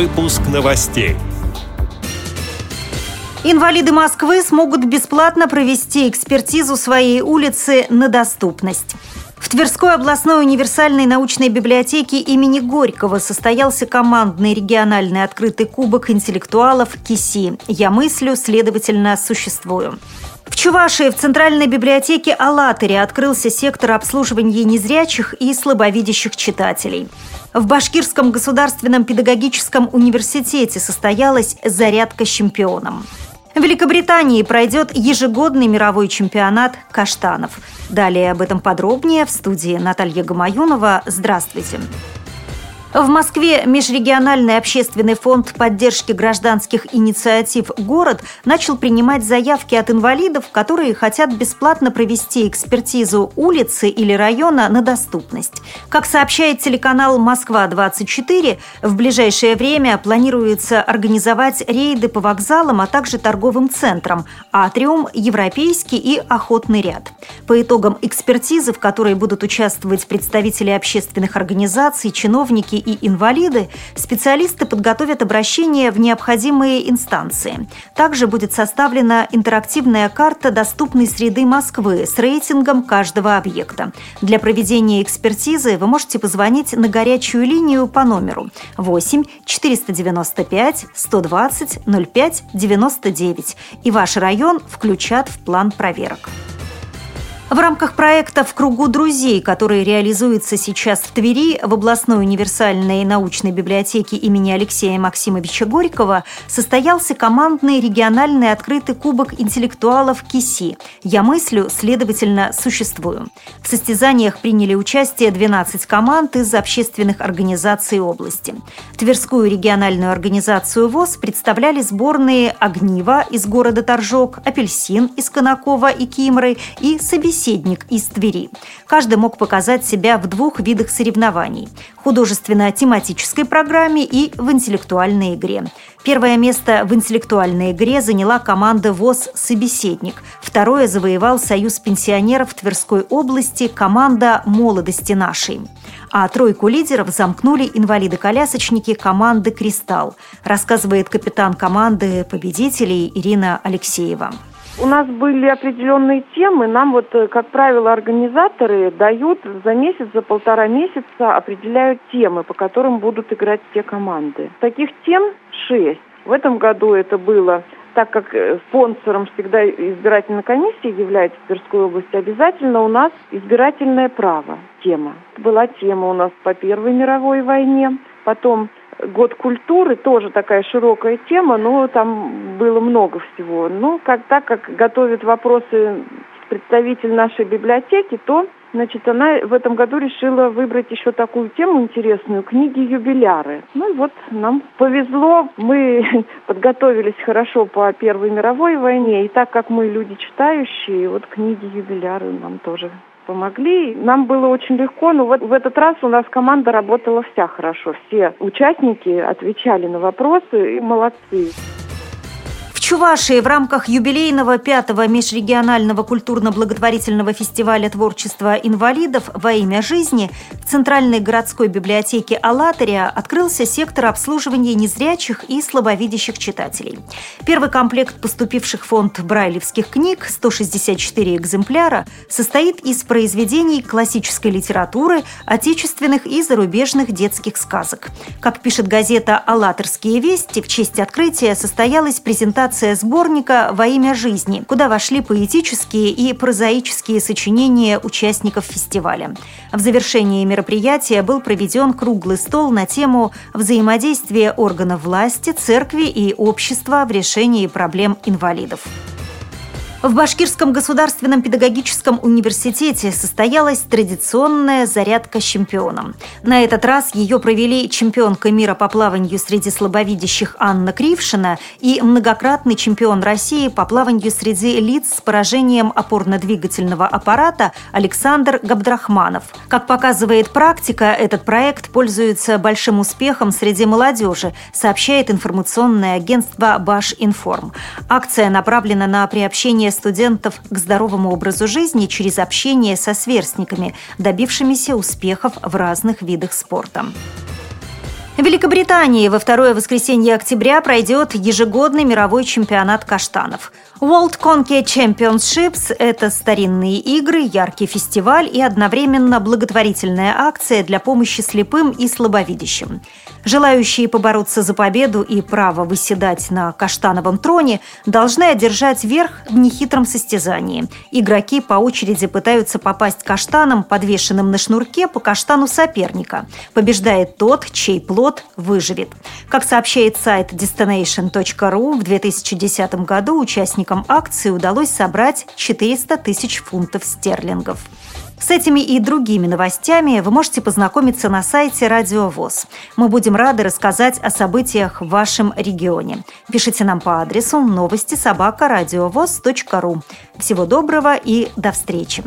Выпуск новостей. Инвалиды Москвы смогут бесплатно провести экспертизу своей улицы на доступность. В Тверской областной универсальной научной библиотеке имени Горького состоялся командный региональный открытый кубок интеллектуалов КИСИ «Я мыслю, следовательно, существую». Чувашии в Центральной библиотеке «АЛЛАТРе» открылся сектор обслуживания незрячих и слабовидящих читателей. В Башкирском государственном педагогическом университете состоялась зарядка с чемпионом. В Великобритании пройдет ежегодный мировой чемпионат каштанов. Далее об этом подробнее в студии Наталья Гамаюнова. Здравствуйте. Здравствуйте. В Москве Межрегиональный общественный фонд поддержки гражданских инициатив «Город» начал принимать заявки от инвалидов, которые хотят бесплатно провести экспертизу улицы или района на доступность. Как сообщает телеканал «Москва-24», в ближайшее время планируется организовать рейды по вокзалам, а также торговым центрам «Атриум», «Европейский» и «Охотный ряд». По итогам экспертизы, в которой будут участвовать представители общественных организаций, чиновники и инвалиды, специалисты подготовят обращение в необходимые инстанции. Также будет составлена интерактивная карта доступной среды Москвы с рейтингом каждого объекта. Для проведения экспертизы вы можете позвонить на горячую линию по номеру 8 495 120 05 99 и ваш район включат в план проверок. В рамках проекта «В кругу друзей», который реализуется сейчас в Твери, в областной универсальной научной библиотеке имени Алексея Максимовича Горького состоялся командный региональный открытый кубок интеллектуалов КИСИ «Я мыслю, следовательно, существую». В состязаниях приняли участие 12 команд из общественных организаций области. Тверскую региональную организацию ВОЗ представляли сборные «Огнива» из города Торжок, «Апельсин» из Конакова и Кимры и «Собеседник» собеседник из Твери. Каждый мог показать себя в двух видах соревнований – художественно-тематической программе и в интеллектуальной игре. Первое место в интеллектуальной игре заняла команда ВОЗ «Собеседник». Второе завоевал Союз пенсионеров Тверской области команда «Молодости нашей». А тройку лидеров замкнули инвалиды-колясочники команды «Кристалл», рассказывает капитан команды победителей Ирина Алексеева. У нас были определенные темы. Нам вот, э, как правило, организаторы дают за месяц, за полтора месяца определяют темы, по которым будут играть все команды. Таких тем шесть. В этом году это было так как э, спонсором всегда избирательная комиссия является Тверской области, обязательно у нас избирательное право тема. Была тема у нас по Первой мировой войне, потом Год культуры тоже такая широкая тема, но там было много всего. Ну, как так как готовит вопросы представитель нашей библиотеки, то Значит, она в этом году решила выбрать еще такую тему интересную – книги-юбиляры. Ну и вот нам повезло, мы подготовились хорошо по Первой мировой войне, и так как мы люди читающие, вот книги-юбиляры нам тоже помогли. Нам было очень легко, но вот в этот раз у нас команда работала вся хорошо. Все участники отвечали на вопросы и молодцы. Чувашии в рамках юбилейного пятого межрегионального культурно-благотворительного фестиваля творчества инвалидов «Во имя жизни» в Центральной городской библиотеке «АЛЛАТРИА» открылся сектор обслуживания незрячих и слабовидящих читателей. Первый комплект поступивших в фонд брайлевских книг, 164 экземпляра, состоит из произведений классической литературы, отечественных и зарубежных детских сказок. Как пишет газета «АЛЛАТРские вести», в честь открытия состоялась презентация презентация сборника «Во имя жизни», куда вошли поэтические и прозаические сочинения участников фестиваля. В завершении мероприятия был проведен круглый стол на тему взаимодействия органов власти, церкви и общества в решении проблем инвалидов. В Башкирском государственном педагогическом университете состоялась традиционная зарядка чемпионом. На этот раз ее провели чемпионка мира по плаванию среди слабовидящих Анна Крившина и многократный чемпион России по плаванию среди лиц с поражением опорно-двигательного аппарата Александр Габдрахманов. Как показывает практика, этот проект пользуется большим успехом среди молодежи, сообщает информационное агентство «Башинформ». Акция направлена на приобщение приобщение студентов к здоровому образу жизни через общение со сверстниками, добившимися успехов в разных видах спорта. В Великобритании во второе воскресенье октября пройдет ежегодный мировой чемпионат каштанов. World Conky Championships – это старинные игры, яркий фестиваль и одновременно благотворительная акция для помощи слепым и слабовидящим. Желающие побороться за победу и право выседать на каштановом троне должны одержать верх в нехитром состязании. Игроки по очереди пытаются попасть каштаном, подвешенным на шнурке по каштану соперника. Побеждает тот, чей плод выживет. Как сообщает сайт destination.ru, в 2010 году участникам акции удалось собрать 400 тысяч фунтов стерлингов. С этими и другими новостями вы можете познакомиться на сайте Радио ВОЗ. Мы будем рады рассказать о событиях в вашем регионе. Пишите нам по адресу новости собака ру. Всего доброго и до встречи!